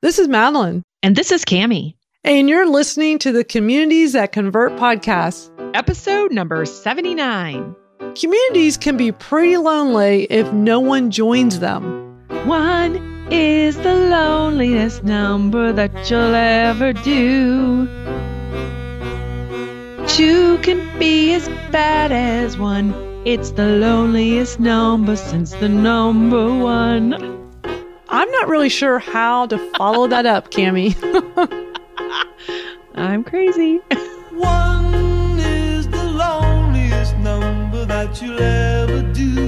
This is Madalyn. And this is Kami. And you're listening to the Communities That Convert podcast, episode number 79. Communities can be pretty lonely if no one joins them. One is the loneliest number that you'll ever do. Two can be as bad as one. It's the loneliest number since the number one. I'm not really sure how to follow that up, Kami. I'm crazy. One is the loneliest number that you'll ever do.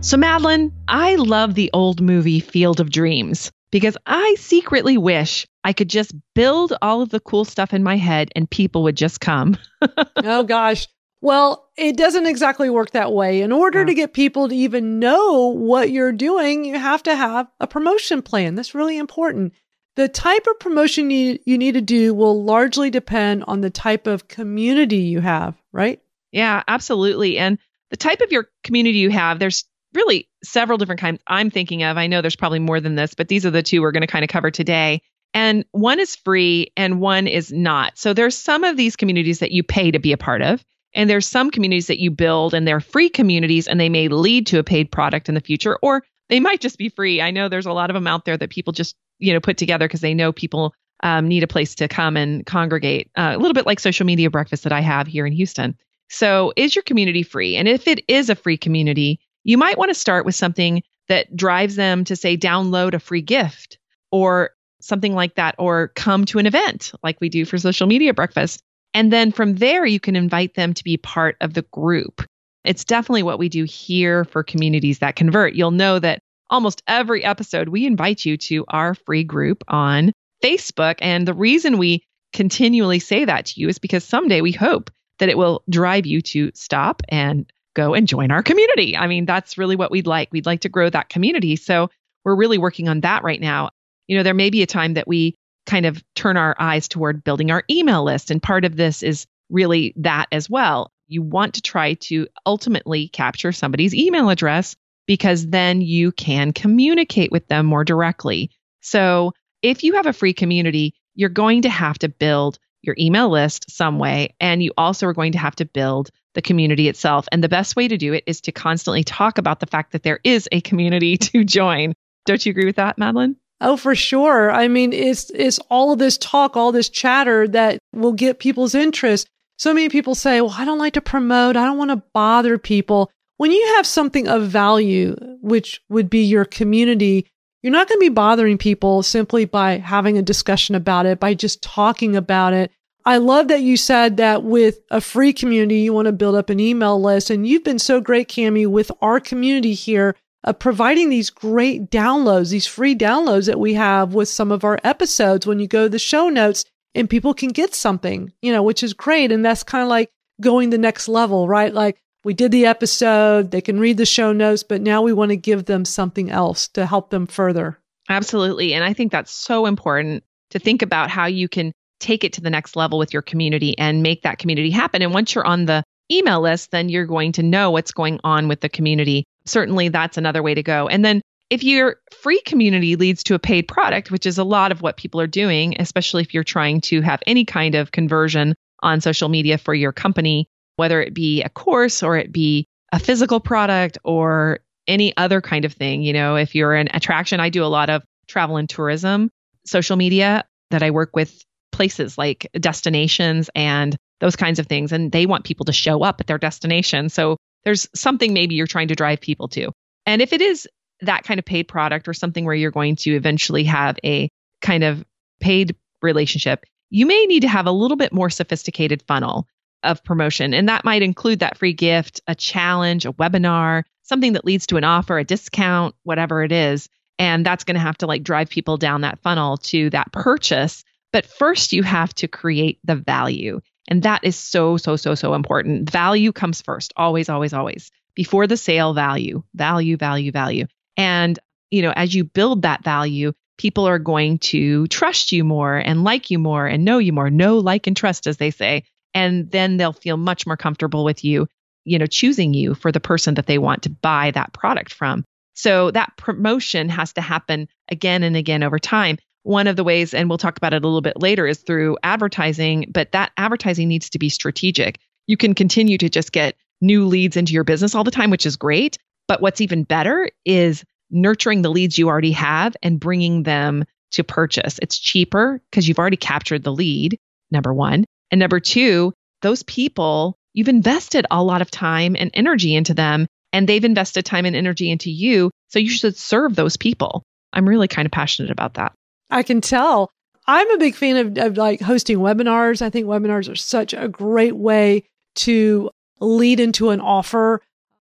So, Madalyn, I love the old movie Field of Dreams because I secretly wish I could just build all of the cool stuff in my head and people would just come. oh, gosh. Well, it doesn't exactly work that way. In order yeah. to get people to even know what you're doing, you have to have a promotion plan. That's really important. The type of promotion you, you need to do will largely depend on the type of community you have, right? Yeah, absolutely. And the type of your community you have, there's really several different kinds I'm thinking of. I know there's probably more than this, but these are the two we're going to kind of cover today. And one is free and one is not. So there's some of these communities that you pay to be a part of. And there's some communities that you build and they're free communities and they may lead to a paid product in the future or they might just be free. I know there's a lot of them out there that people just, you know, put together because they know people um, need a place to come and congregate. Uh, a little bit like social media breakfast that I have here in Houston. So is your community free? And if it is a free community, you might want to start with something that drives them to say, download a free gift or something like that, or come to an event like we do for social media breakfast. And then from there, you can invite them to be part of the group. It's definitely what we do here for communities that convert. You'll know that almost every episode, we invite you to our free group on Facebook. And the reason we continually say that to you is because someday we hope that it will drive you to stop and go and join our community. I mean, that's really what we'd like. We'd like to grow that community. So we're really working on that right now. You know, there may be a time that we kind of turn our eyes toward building our email list. And part of this is really that as well. You want to try to ultimately capture somebody's email address because then you can communicate with them more directly. So if you have a free community, you're going to have to build your email list some way. And you also are going to have to build the community itself. And the best way to do it is to constantly talk about the fact that there is a community to join. Don't you agree with that, Madalyn? Oh, for sure. I mean, it's it's all of this talk, all this chatter that will get people's interest. So many people say, "Well, I don't like to promote. I don't want to bother people." When you have something of value, which would be your community, you're not going to be bothering people simply by having a discussion about it, by just talking about it. I love that you said that with a free community, you want to build up an email list. And you've been so great, Kami, with our community here of providing these great downloads, these free downloads that we have with some of our episodes when you go to the show notes and people can get something, you know, which is great. And that's kind of like going the next level, right? Like we did the episode, they can read the show notes, but now we want to give them something else to help them further. Absolutely. And I think that's so important to think about how you can take it to the next level with your community and make that community happen. And once you're on the email list, then you're going to know what's going on with the community. Certainly, that's another way to go. And then if your free community leads to a paid product, which is a lot of what people are doing, especially if you're trying to have any kind of conversion on social media for your company, whether it be a course or it be a physical product or any other kind of thing. You know, if you're an attraction, I do a lot of travel and tourism social media that I work with places like destinations and those kinds of things. And they want people to show up at their destination. So there's something maybe you're trying to drive people to. And if it is that kind of paid product or something where you're going to eventually have a kind of paid relationship, you may need to have a little bit more sophisticated funnel of promotion. And that might include that free gift, a challenge, a webinar, something that leads to an offer, a discount, whatever it is. And that's going to have to like drive people down that funnel to that purchase. But first, you have to create the value. And that is so, so, so, so important. Value comes first, always, always, always. Before the sale, value, value, value, value. And, you know, as you build that value, people are going to trust you more and like you more and know you more. Know, like, and trust, as they say. And then they'll feel much more comfortable with you, you know, choosing you for the person that they want to buy that product from. So that promotion has to happen again and again over time. One of the ways, and we'll talk about it a little bit later, is through advertising, but that advertising needs to be strategic. You can continue to just get new leads into your business all the time, which is great. But what's even better is nurturing the leads you already have and bringing them to purchase. It's cheaper because you've already captured the lead, number one. And number two, those people, you've invested a lot of time and energy into them, and they've invested time and energy into you. So you should serve those people. I'm really kind of passionate about that. I can tell. I'm a big fan of, of like hosting webinars. I think webinars are such a great way to lead into an offer.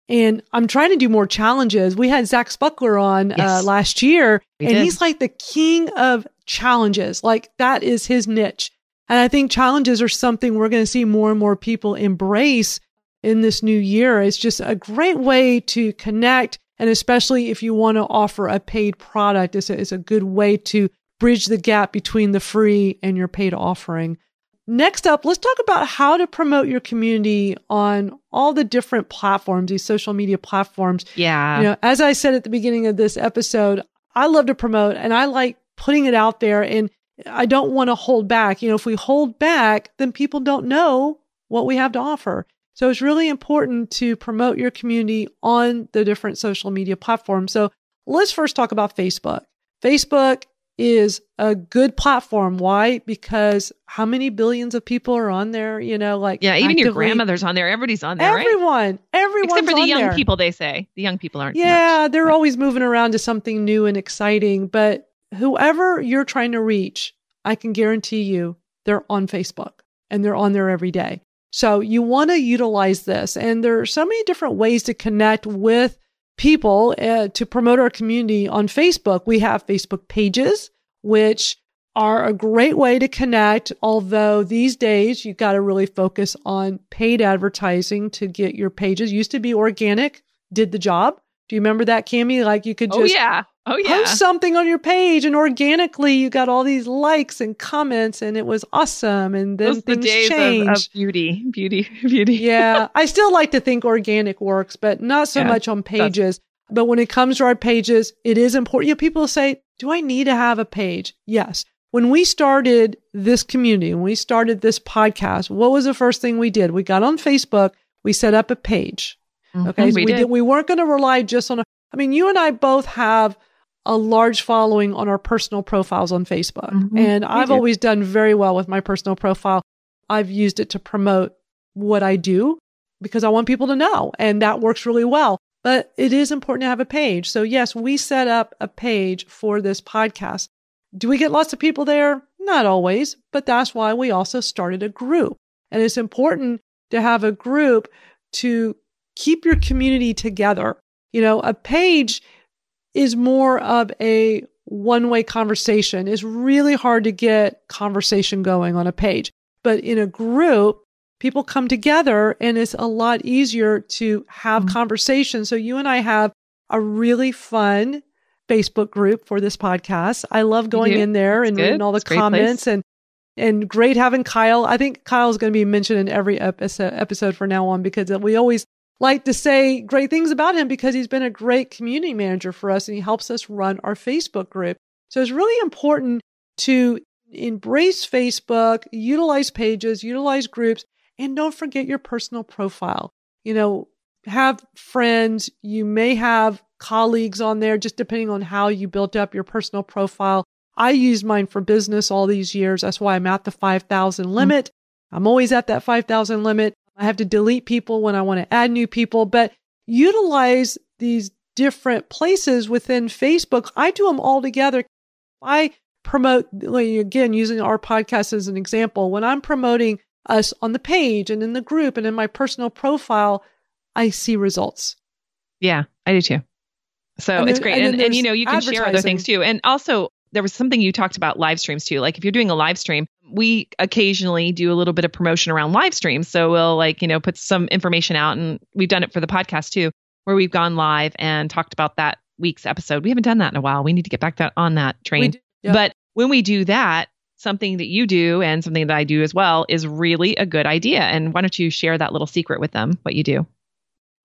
And I'm trying to do more challenges. We had Zach Spuckler on uh, Yes. uh, last year, We and did. he's like the king of challenges. Like that is his niche. And I think challenges are something we're going to see more and more people embrace in this new year. It's just a great way to connect. And especially if you want to offer a paid product, it's a, it's a good way to bridge the gap between the free and your paid offering. Next up, let's talk about how to promote your community on all the different platforms, these social media platforms. Yeah. You know, as I said at the beginning of this episode, I love to promote and I like putting it out there and I don't want to hold back. You know, if we hold back, then people don't know what we have to offer. So it's really important to promote your community on the different social media platforms. So let's first talk about Facebook. Facebook is a good platform. Why? Because how many billions of people are on there? You know, like yeah. Even your grandmother's on there. Everybody's on there, right? Everyone, Except for the young there. people, they say. The young people aren't. Yeah, much. they're always moving around to something new and exciting. But whoever you're trying to reach, I can guarantee you they're on Facebook and they're on there every day. So you want to utilize this. And there are so many different ways to connect with people uh, to promote our community on Facebook. We have Facebook pages, which are a great way to connect. Although these days you've got to really focus on paid advertising to get your pages. Used to be organic, did the job. Do you remember that, Kami? Like you could just Oh just yeah. Oh yeah. post something on your page and organically you got all these likes and comments and it was awesome. And then Those are the things days of, change. of beauty, beauty, beauty. yeah. I still like to think organic works, but not so Yeah, much on pages. But when it comes to our pages, it is important. You know, people say, do I need to have a page? Yes. When we started this community, when we started this podcast, what was the first thing we did? We got on Facebook, we set up a page. Okay. Mhm, so we we, did. we weren't going to rely just on, a, I mean, you and I both have a large following on our personal profiles on Facebook. Mhm, And I've always done very well with my personal profile. I've used it to promote what I do because I want people to know. And that works really well. But it is important to have a page. So yes, we set up a page for this podcast. Do we get lots of people there? Not always, but that's why we also started a group. And it's important to have a group to keep your community together. You know, a page is more of a one way conversation. It's really hard to get conversation going on a page. But in a group, people come together and it's a lot easier to have Mhm. conversations. So you and I have a really fun Facebook group for this podcast. I love going in there and reading all the great place. comments and and great having Kyle. I think Kyle's going to be mentioned in every episode episode from now on because we always like to say great things about him because he's been a great community manager for us and he helps us run our Facebook group. So it's really important to embrace Facebook, utilize pages, utilize groups, and don't forget your personal profile. You know, have friends, you may have colleagues on there, just depending on how you built up your personal profile. I used mine for business all these years. That's why I'm at the 5,000 limit. Mm-hmm. I'm always at that 5,000 limit. I have to delete people when I want to add new people, but utilize these different places within Facebook. I do them all together. I promote, again, using our podcast as an example, when I'm promoting us on the page and in the group and in my personal profile, I see results. Yeah, I do too. So then, it's great. And, and, and, you know, you can share other things too. And also, there was something you talked about live streams too. Like if you're doing a live stream, we occasionally do a little bit of promotion around live streams. So we'll like, you know, put some information out and we've done it for the podcast too, where we've gone live and talked about that week's episode. We haven't done that in a while. We need to get back that, on that train. Yep. But when we do that, something that you do and something that I do as well is really a good idea. And why don't you share that little secret with them, what you do?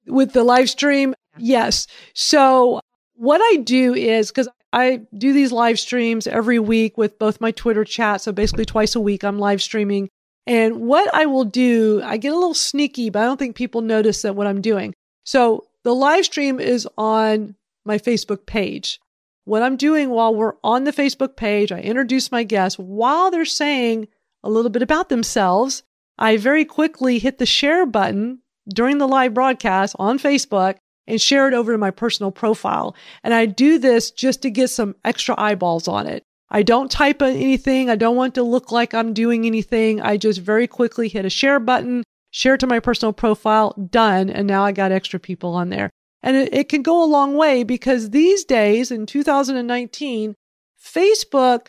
With the live stream, yes. So what I do is because I do these live streams every week with both my Twitter chat. So basically twice a week, I'm live streaming. And what I will do, I get a little sneaky, but I don't think people notice that what I'm doing. So the live stream is on my Facebook page. What I'm doing while we're on the Facebook page, I introduce my guests while they're saying a little bit about themselves. I very quickly hit the share button during the live broadcast on Facebook and share it over to my personal profile. And I do this just to get some extra eyeballs on it. I don't type anything. I don't want to look like I'm doing anything. I just very quickly hit a share button, share to my personal profile, done. And now I got extra people on there. And it, it can go a long way because these days in 2019, Facebook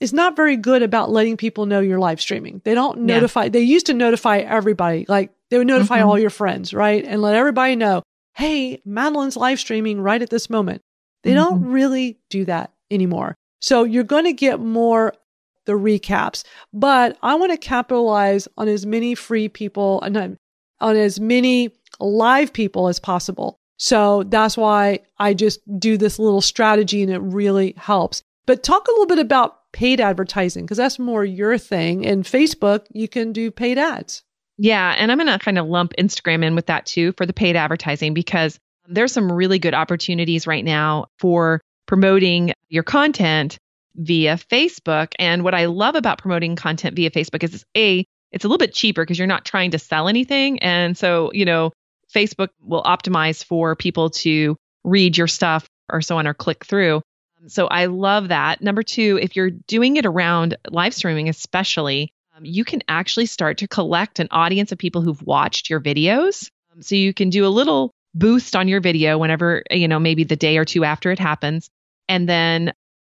is not very good about letting people know you're live streaming. They don't notify, yeah. they used to notify everybody, like they would notify mm-hmm. all your friends, right? And let everybody know, hey, Madalyn's live streaming right at this moment. They mm-hmm. don't really do that anymore. So you're going to get more the recaps, but I want to capitalize on as many free people and on as many live people as possible. So that's why I just do this little strategy and it really helps. But talk a little bit about paid advertising because that's more your thing. And Facebook, you can do paid ads. Yeah. And I'm going to kind of lump Instagram in with that too for the paid advertising because there's some really good opportunities right now for promoting your content via Facebook. And what I love about promoting content via Facebook is A, it's a little bit cheaper because you're not trying to sell anything. And so, you know, Facebook will optimize for people to read your stuff or so on or click through. So I love that. Number two, if you're doing it around live streaming, especially, um, you can actually start to collect an audience of people who've watched your videos. Um, so you can do a little boost on your video whenever, you know, maybe the day or two after it happens, and then,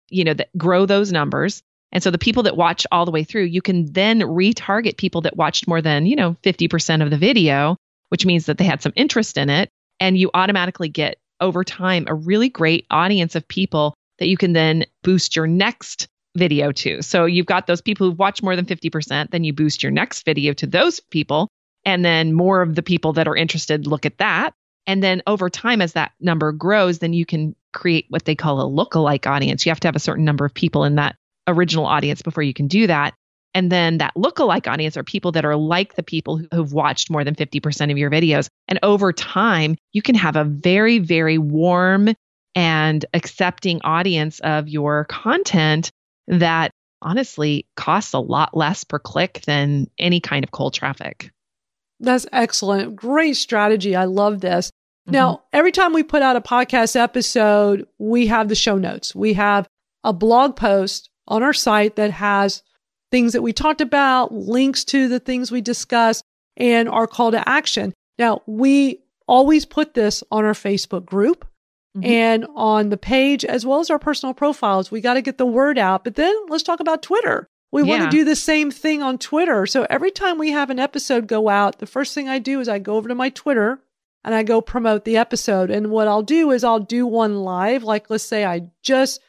you know, that grow those numbers. And so the people that watch all the way through, you can then retarget people that watched more than, you know, 50% of the video which means that they had some interest in it. And you automatically get over time a really great audience of people that you can then boost your next video to. So you've got those people who've watched more than 50%, then you boost your next video to those people. And then more of the people that are interested look at that. And then over time, as that number grows, then you can create what they call a look-alike audience. You have to have a certain number of people in that original audience before you can do that. And then that lookalike audience are people that are like the people who've watched more than 50% of your videos. And over time, you can have a very, very warm and accepting audience of your content that honestly costs a lot less per click than any kind of cold traffic. That's excellent. Great strategy. I love this. Mm-hmm. Now, every time we put out a podcast episode, we have the show notes. We have a blog post on our site that has things that we talked about, links to the things we discussed, and our call to action. Now, we always put this on our Facebook group mm-hmm. and on the page as well as our personal profiles. We got to get the word out. But then let's talk about Twitter. We yeah. want to do the same thing on Twitter. So every time we have an episode go out, the first thing I do is I go over to my Twitter and I go promote the episode. And what I'll do is I'll do one live. Like, let's say I just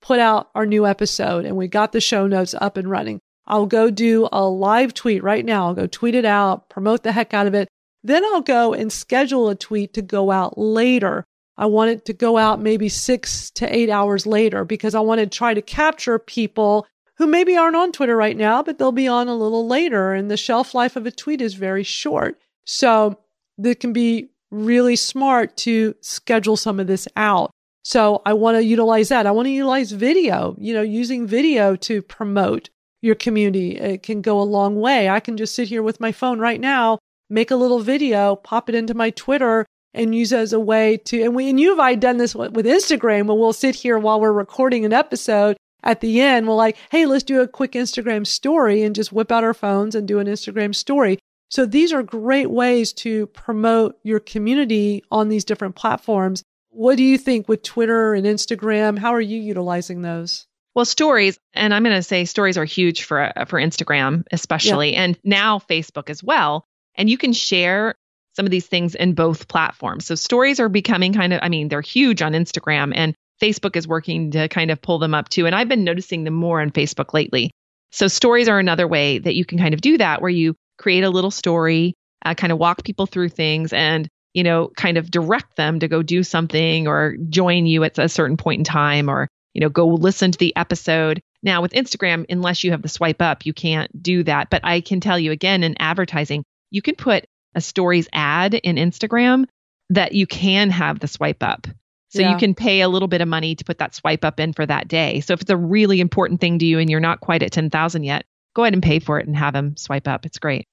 put out our new episode and we got the show notes up and running. I'll go do a live tweet right now. I'll go tweet it out, promote the heck out of it. Then I'll go and schedule a tweet to go out later. I want it to go out maybe six to eight hours later because I want to try to capture people who maybe aren't on Twitter right now, but they'll be on a little later. And the shelf life of a tweet is very short. So that can be really smart to schedule some of this out. So I want to utilize that. I want to utilize video, you know, using video to promote your community. It can go a long way. I can just sit here with my phone right now, make a little video, pop it into my Twitter and use it as a way to, and we, and you have I done this with Instagram where we'll sit here while we're recording an episode at the end. We're like, Hey, let's do a quick Instagram story and just whip out our phones and do an Instagram story. So these are great ways to promote your community on these different platforms. What do you think with Twitter and Instagram? How are you utilizing those? Well, stories, and I'm going to say stories are huge for for Instagram, especially, yeah. and now Facebook as well. And you can share some of these things in both platforms. So stories are becoming kind of, I mean, they're huge on Instagram and Facebook is working to kind of pull them up too. And I've been noticing them more on Facebook lately. So stories are another way that you can kind of do that where you create a little story, uh, kind of walk people through things and, you know, kind of direct them to go do something or join you at a certain point in time or, you know, go listen to the episode. Now with Instagram, unless you have the swipe up, you can't do that. But I can tell you again in advertising, you can put a stories ad in Instagram that you can have the swipe up. So yeah. you can pay a little bit of money to put that swipe up in for that day. So if it's a really important thing to you and you're not quite at 10,000 yet, go ahead and pay for it and have them swipe up. It's great.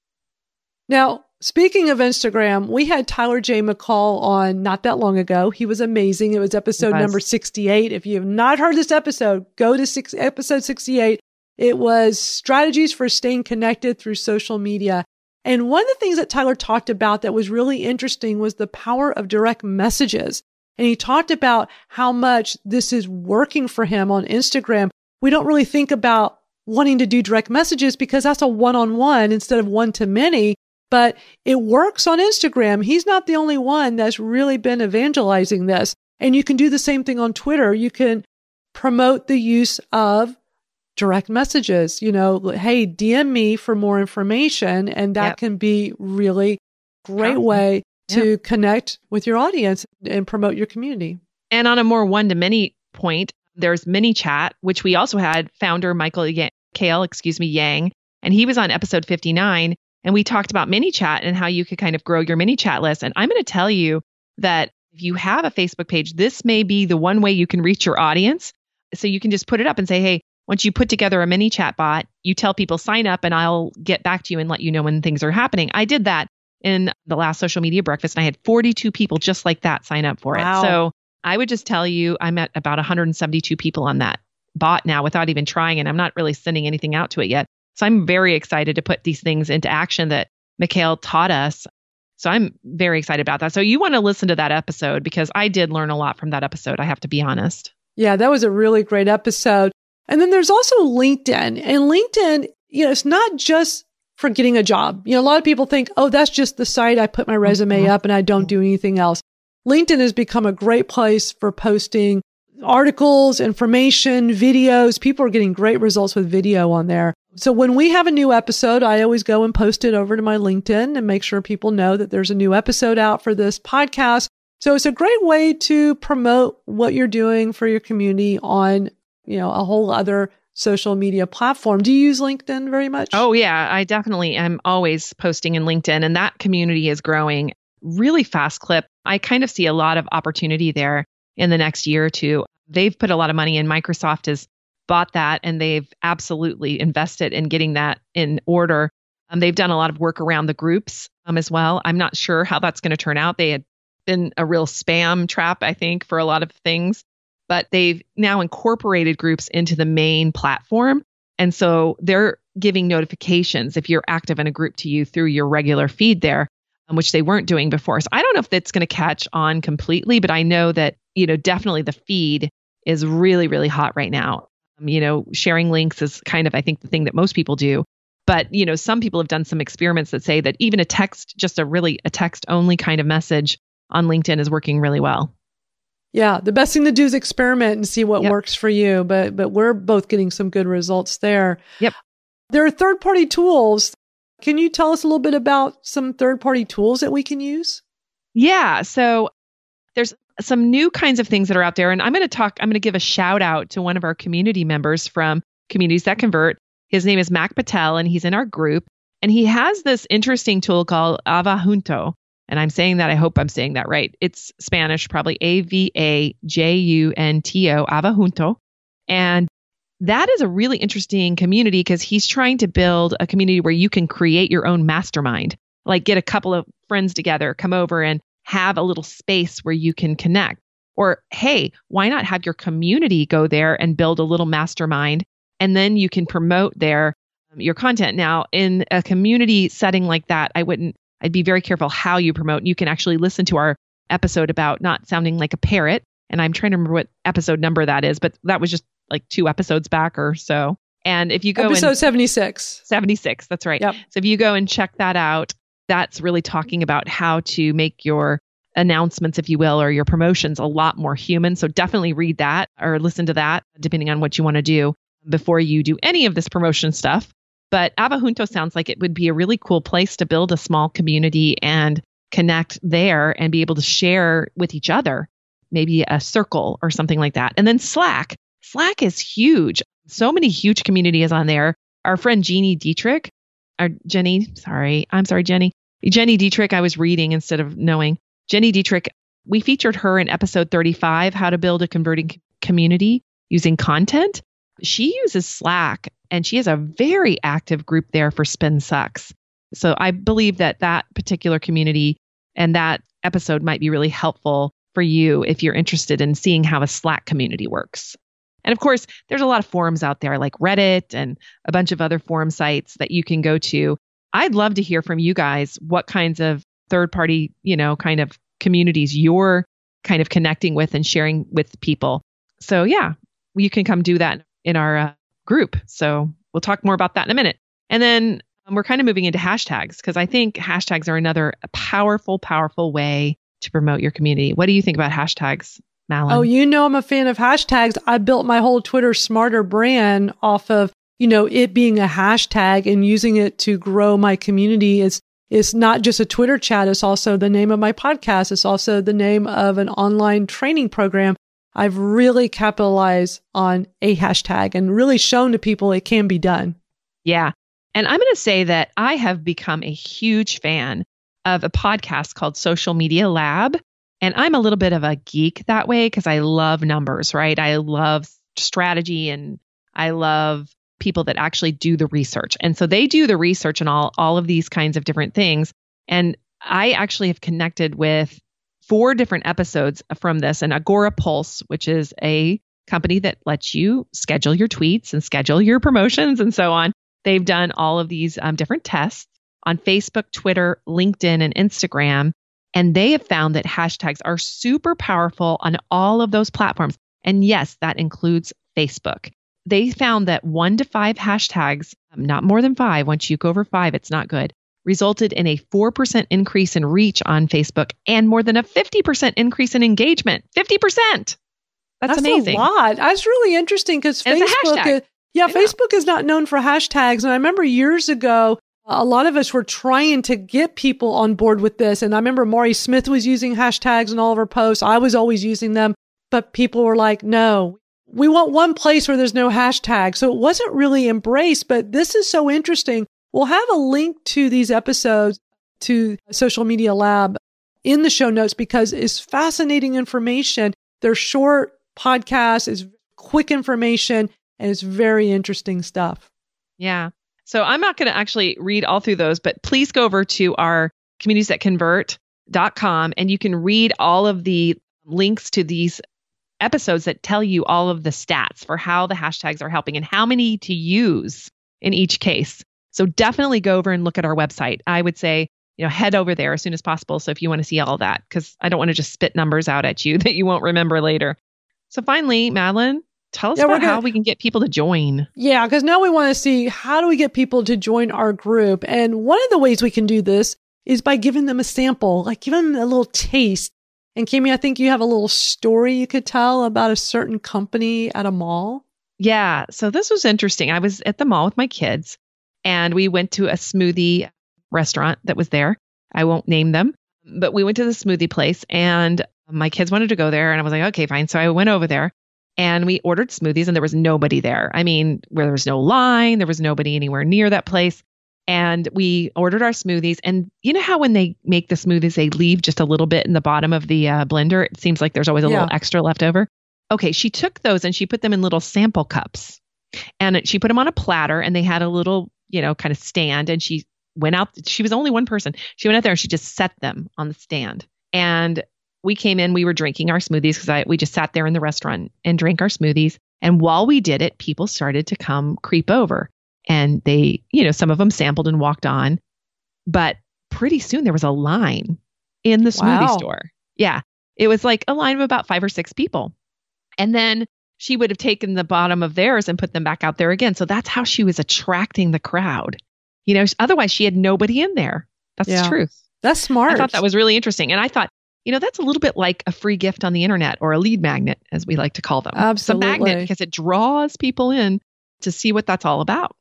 Now, speaking of Instagram, we had Tyler J. McCall on not that long ago. He was amazing. It was episode was. number 68. If you have not heard this episode, go to six, episode 68. It was strategies for staying connected through social media. And one of the things that Tyler talked about that was really interesting was the power of direct messages. And he talked about how much this is working for him on Instagram. We don't really think about wanting to do direct messages because that's a one on one instead of one to many, but it works on Instagram. He's not the only one that's really been evangelizing this. And you can do the same thing on Twitter. You can promote the use of direct messages, you know, hey, DM me for more information. And that yep. can be really great way to yep. connect with your audience and promote your community. And on a more one to many point, there's ManyChat, which we also had founder Michael y- Kale, excuse me, Yang, and he was on episode 59. And we talked about ManyChat and how you could kind of grow your ManyChat list. And I'm going to tell you that if you have a Facebook page, this may be the one way you can reach your audience. So you can just put it up and say, hey, once you put together a ManyChat bot, you tell people sign up and I'll get back to you and let you know when things are happening. I did that in the last social media breakfast and I had 42 people just like that sign up for wow. it. So I would just tell you I'm at about 172 people on that bot now without even trying and I'm not really sending anything out to it yet. So I'm very excited to put these things into action that Mikael taught us. So I'm very excited about that. So you want to listen to that episode because I did learn a lot from that episode. I have to be honest. Yeah, that was a really great episode. And then there's also LinkedIn. And LinkedIn, you know, it's not just for getting a job. You know, a lot of people think, oh, that's just the site I put my resume mm-hmm. up and I don't do anything else. LinkedIn has become a great place for posting articles, information, videos. People are getting great results with video on there. So when we have a new episode, I always go and post it over to my LinkedIn and make sure people know that there's a new episode out for this podcast. So it's a great way to promote what you're doing for your community on you know, a whole other social media platform. Do you use LinkedIn very much? Oh, yeah, I definitely am always posting in LinkedIn, and that community is growing really fast clip. I kind of see a lot of opportunity there in the next year or two. They've put a lot of money in. Microsoft has bought that and they've absolutely invested in getting that in order. Um, they've done a lot of work around the groups um, as well. I'm not sure how that's going to turn out. They had been a real spam trap, I think, for a lot of things but they've now incorporated groups into the main platform. And so they're giving notifications if you're active in a group to you through your regular feed there, um, which they weren't doing before. So I don't know if that's going to catch on completely, but I know that, you know, definitely the feed is really, really hot right now. Um, you know, sharing links is kind of, I think, the thing that most people do. But, you know, some people have done some experiments that say that even a text, just a really a text only kind of message on LinkedIn is working really well. Yeah, the best thing to do is experiment and see what yep. works for you. But but we're both getting some good results there. Yep. There are third party tools. Can you tell us a little bit about some third party tools that we can use? Yeah. So there's some new kinds of things that are out there. And I'm going to talk, I'm going to give a shout out to one of our community members from Communities That Convert. His name is Mac Patel, and he's in our group. And he has this interesting tool called Avajunto. And I'm saying that, I hope I'm saying that right. It's Spanish, probably A V A J U N T O, Avajunto. And that is a really interesting community because he's trying to build a community where you can create your own mastermind, like get a couple of friends together, come over and have a little space where you can connect. Or, hey, why not have your community go there and build a little mastermind? And then you can promote their um, your content. Now, in a community setting like that, I wouldn't, I'd be very careful how you promote. You can actually listen to our episode about not sounding like a parrot. And I'm trying to remember what episode number that is, but that was just like two episodes back or so. And if you go Episode and 76. 76, that's right. Yep. So if you go and check that out, that's really talking about how to make your announcements, if you will, or your promotions a lot more human. So definitely read that or listen to that, depending on what you want to do before you do any of this promotion stuff. But Avajunto sounds like it would be a really cool place to build a small community and connect there and be able to share with each other, maybe a circle or something like that. And then Slack. Slack is huge. So many huge communities on there. Our friend Jeannie Dietrich, or Jenny, sorry, I'm sorry, Jenny. Gini Dietrich, I was reading instead of knowing. Gini Dietrich, we featured her in episode 35, How to Build a Converting Community Using Content. She uses Slack and she has a very active group there for Spin Sucks. So I believe that that particular community and that episode might be really helpful for you if you're interested in seeing how a Slack community works. And of course, there's a lot of forums out there like Reddit and a bunch of other forum sites that you can go to. I'd love to hear from you guys what kinds of third party, you know, kind of communities you're kind of connecting with and sharing with people. So, yeah, you can come do that in our uh, group. So, we'll talk more about that in a minute. And then um, we're kind of moving into hashtags because I think hashtags are another powerful, powerful way to promote your community. What do you think about hashtags, Malin? Oh, you know I'm a fan of hashtags. I built my whole Twitter smarter brand off of, you know, it being a hashtag and using it to grow my community. It's it's not just a Twitter chat, it's also the name of my podcast. It's also the name of an online training program. I've really capitalized on a hashtag and really shown to people it can be done. Yeah. And I'm going to say that I have become a huge fan of a podcast called Social Media Lab. And I'm a little bit of a geek that way because I love numbers, right? I love strategy and I love people that actually do the research. And so they do the research and all all of these kinds of different things. And I actually have connected with four different episodes from this and Agorapulse, which is a company that lets you schedule your tweets and schedule your promotions and so on. They've done all of these um, different tests on Facebook, Twitter, LinkedIn, and Instagram. And they have found that hashtags are super powerful on all of those platforms. And yes, that includes Facebook. They found that one to five hashtags, um, not more than five, once you go over five, it's not good, resulted in a 4% increase in reach on Facebook and more than a 50% increase in engagement. 50%. That's, amazing. a lot. That's really interesting because And it's a Facebook, is, yeah, Yeah. Facebook is not known for hashtags. And I remember years ago, a lot of us were trying to get people on board with this. And I remember Mari Smith was using hashtags in all of her posts. I was always using them, but people were like, no, we want one place where there's no hashtag. So it wasn't really embraced, but this is so interesting. We'll have a link to these episodes to Social Media Lab in the show notes because it's fascinating information. They're short podcasts, it's quick information, and it's very interesting stuff. Yeah. So I'm not going to actually read all through those, but please go over to our communities that convert.com and you can read all of the links to these episodes that tell you all of the stats for how the hashtags are helping and how many to use in each case. So definitely go over and look at our website. I would say, you know, head over there as soon as possible. So if you want to see all that, because I don't want to just spit numbers out at you that you won't remember later. So finally, Madalyn, tell us Yeah, about how gonna- we can get people to join. Yeah, because now we want to see how do we get people to join our group. And one of the ways we can do this is by giving them a sample, like giving them a little taste. And Kimmy, I think you have a little story you could tell about a certain company at a mall. Yeah. So this was interesting. I was at the mall with my kids and we went to a smoothie restaurant that was there. I won't name them, but we went to the smoothie place and my kids wanted to go there. And I was like, okay, fine. So I went over there and we ordered smoothies and there was nobody there. I mean, where there was no line, there was nobody anywhere near that place. And we ordered our smoothies. And you know how when they make the smoothies, they leave just a little bit in the bottom of the uh, blender? It seems like there's always a Yeah. little extra left over. Okay, she took those and she put them in little sample cups. And she put them on a platter and they had a little, you know, kind of stand. And she went out. She was only one person. She went out there and she just set them on the stand. And we came in, we were drinking our smoothies because we just sat there in the restaurant and drank our smoothies. And while we did it, people started to come creep over and they, you know, some of them sampled and walked on. But pretty soon there was a line in the smoothie Wow. store. Yeah. It was like a line of about five or six people. And then she would have taken the bottom of theirs and put them back out there again. So that's how she was attracting the crowd. You know, otherwise she had nobody in there. That's Yeah. the truth. That's smart. I thought that was really interesting. And I thought, you know, that's a little bit like a free gift on the internet or a lead magnet, as we like to call them. Absolutely. It's a magnet because it draws people in to see what that's all about.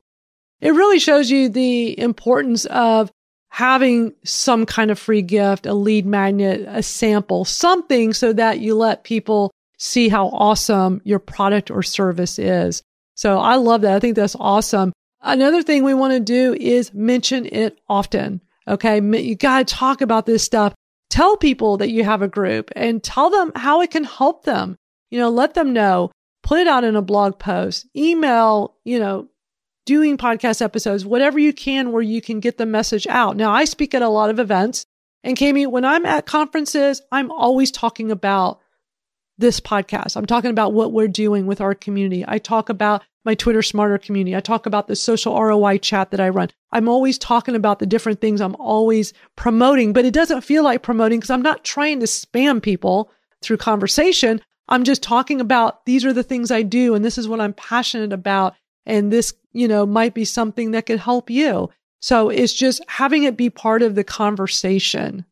It really shows you the importance of having some kind of free gift, a lead magnet, a sample, something so that you let people see how awesome your product or service is. So I love that. I think that's awesome. Another thing we want to do is mention it often. Okay. You got to talk about this stuff. Tell people that you have a group and tell them how it can help them. You know, let them know, put it out in a blog post, email, you know, doing podcast episodes, whatever you can where you can get the message out. Now, I speak at a lot of events. And Kami, when I'm at conferences, I'm always talking about this podcast. I'm talking about what we're doing with our community. I talk about my Twitter Smarter community. I talk about the social ROI chat that I run. I'm always talking about the different things I'm always promoting, but it doesn't feel like promoting because I'm not trying to spam people through conversation. I'm just talking about these are the things I do and this is what I'm passionate about. And this, you know, might be something that could help you. So it's just having it be part of the conversation.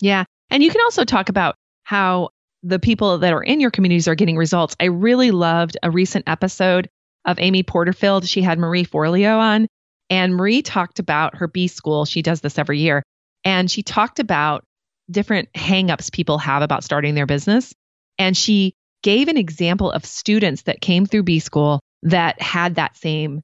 Yeah. And you can also talk about how the people that are in your communities are getting results. I really loved a recent episode of Amy Porterfield. She had Marie Forleo on, and Marie talked about her B school. She does this every year. And she talked about different hangups people have about starting their business. And she gave an example of students that came through B school that had that same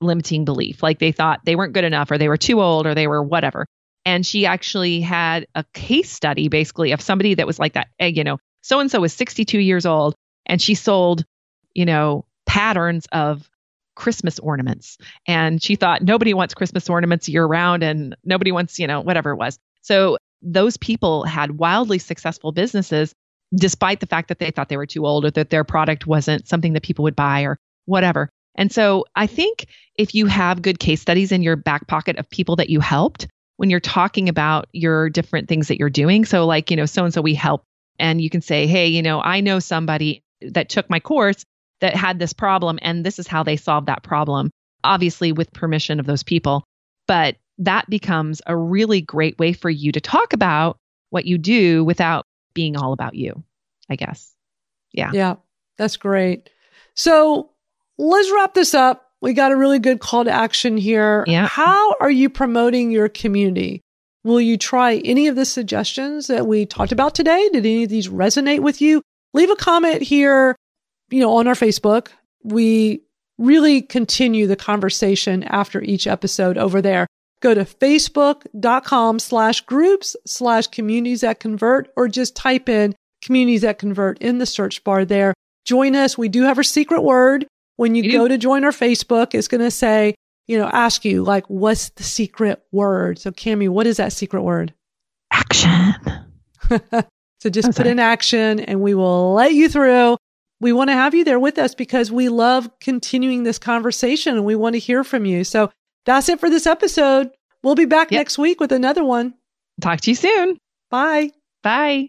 limiting belief. Like they thought they weren't good enough or they were too old or they were whatever. And she actually had a case study basically of somebody that was like that, eh, you know, so and so was 62 years old and she sold, you know, patterns of Christmas ornaments. And she thought nobody wants Christmas ornaments year round and nobody wants, you know, whatever it was. So those people had wildly successful businesses despite the fact that they thought they were too old or that their product wasn't something that people would buy or whatever. And so I think if you have good case studies in your back pocket of people that you helped when you're talking about your different things that you're doing, so like, you know, so and so we help, and you can say, hey, you know, I know somebody that took my course that had this problem, and this is how they solved that problem, obviously with permission of those people. But that becomes a really great way for you to talk about what you do without being all about you, I guess. Yeah. Yeah, that's great. So let's wrap this up. We got a really good call to action here. Yeah. How are you promoting your community? Will you try any of the suggestions that we talked about today? Did any of these resonate with you? Leave a comment here, you know, on our Facebook. We really continue the conversation after each episode over there. Go to facebook.com slash groups slash communities that convert or just type in communities that convert in the search bar there. Join us. We do have our secret word. When you We go do. to join our Facebook, it's going to say, you know, ask you like, what's the secret word? So Kami, what is that secret word? Action. so just I'm put sorry. in action and we will let you through. We want to have you there with us because we love continuing this conversation and we want to hear from you. So that's it for this episode. We'll be back Yep. next week with another one. Talk to you soon. Bye. Bye.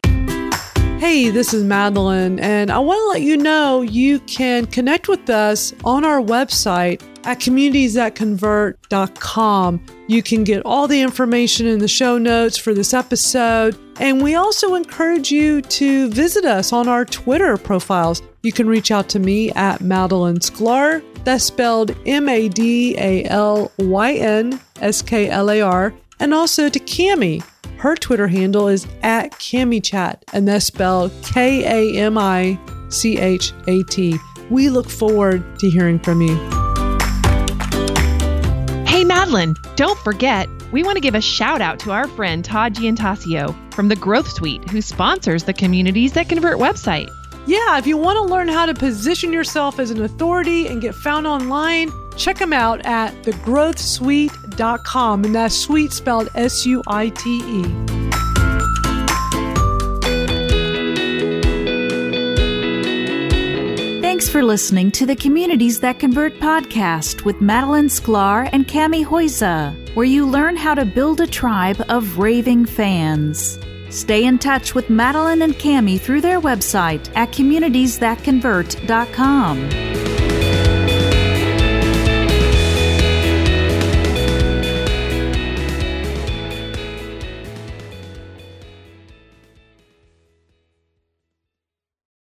Hey, this is Madalyn, and I want to let you know you can connect with us on our website at communitiesthatconvert.com. You can get all the information in the show notes for this episode, and we also encourage you to visit us on our Twitter profiles. You can reach out to me at Madalyn Sklar. That's spelled M A D A L Y N S K L A R, and also to Kami. Her Twitter handle is at KamiChat, and that's spelled K A M I C H A T. We look forward to hearing from you. Hey, Madalyn. Don't forget, we want to give a shout out to our friend Todd Giantasio from the Growth Suite, who sponsors the Communities That Convert website. Yeah, if you want to learn how to position yourself as an authority and get found online, check them out at thegrowthsuite.com. And that's suite spelled S U I T E. Thanks for listening to the Communities That Convert podcast with Madalyn Sklar and Kami Huyse, where you learn how to build a tribe of raving fans. Stay in touch with Madalyn and Kami through their website at communitiesthatconvert.com.